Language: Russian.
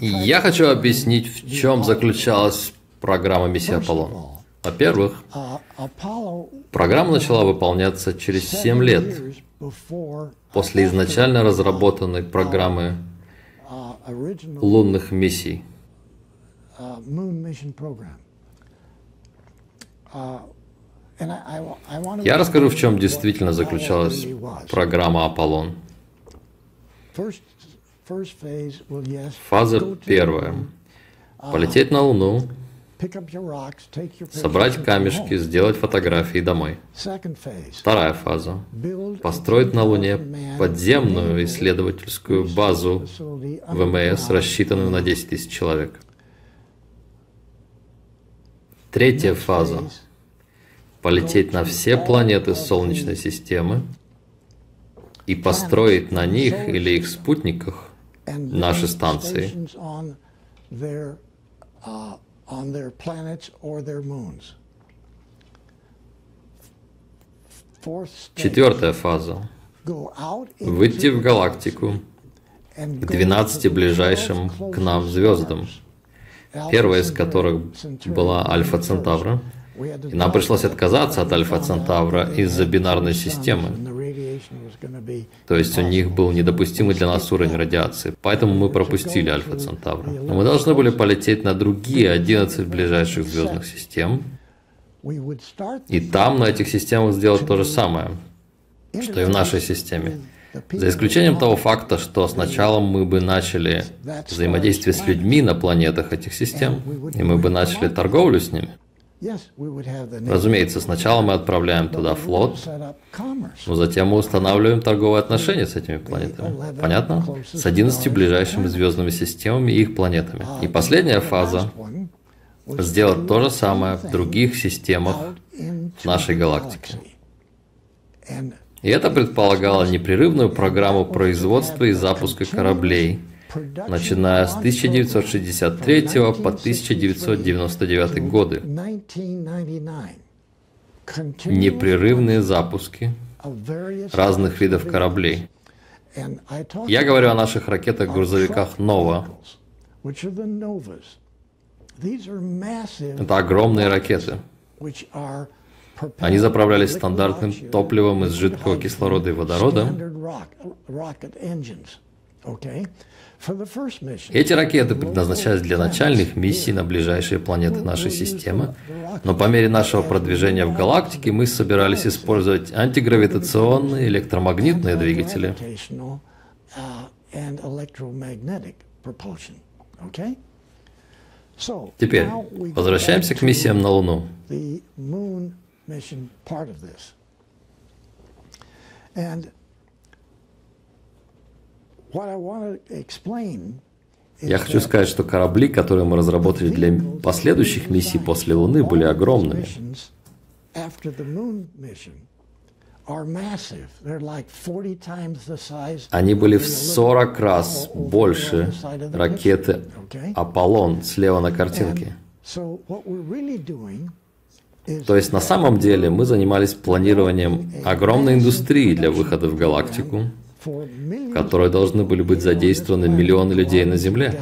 Я хочу объяснить, в чем заключалась программа миссии Аполлон. Во-первых, программа начала выполняться через 7 лет после изначально разработанной программы лунных миссий. Я расскажу, в чем действительно заключалась программа Аполлон. Фаза первая. Полететь на Луну, собрать камешки, сделать фотографии домой. Вторая фаза. Построить на Луне подземную исследовательскую базу ВМС, рассчитанную на 10 тысяч человек. Третья фаза. Полететь на все планеты Солнечной системы и построить на них или их спутниках наши станции. Четвертая фаза. Выйти в галактику к 12 ближайшим к нам звездам, первая из которых была Альфа Центавра, и нам пришлось отказаться от Альфа Центавра из-за бинарной системы. То есть у них был недопустимый для нас уровень радиации. Поэтому мы пропустили Альфа Центавра. Но мы должны были полететь на другие 11 ближайших звездных систем. И там, на этих системах, сделать то же самое, что и в нашей системе. За исключением того факта, что сначала мы бы начали взаимодействие с людьми на планетах этих систем, и мы бы начали торговлю с ними. Разумеется, сначала мы отправляем туда флот, но затем мы устанавливаем торговые отношения с этими планетами. Понятно? С 11 ближайшими звездными системами и их планетами. И последняя фаза – сделать то же самое в других системах нашей галактики. И это предполагало непрерывную программу производства и запуска кораблей – начиная с 1963 по 1999 годы. Непрерывные запуски разных видов кораблей. Я говорю о наших ракетах-грузовиках «Нова». Это огромные ракеты. Они заправлялись стандартным топливом из жидкого кислорода и водорода. Эти ракеты предназначались для начальных миссий на ближайшие планеты нашей системы, но по мере нашего продвижения в галактике мы собирались использовать антигравитационные электромагнитные двигатели. Теперь возвращаемся к миссиям на Луну. And я хочу сказать, что корабли, которые мы разработали для последующих миссий после Луны, были огромными. Они были в 40 раз больше ракеты Аполлон слева на картинке. То есть на самом деле мы занимались планированием огромной индустрии для выхода в галактику, в которой должны были быть задействованы миллионы людей на Земле.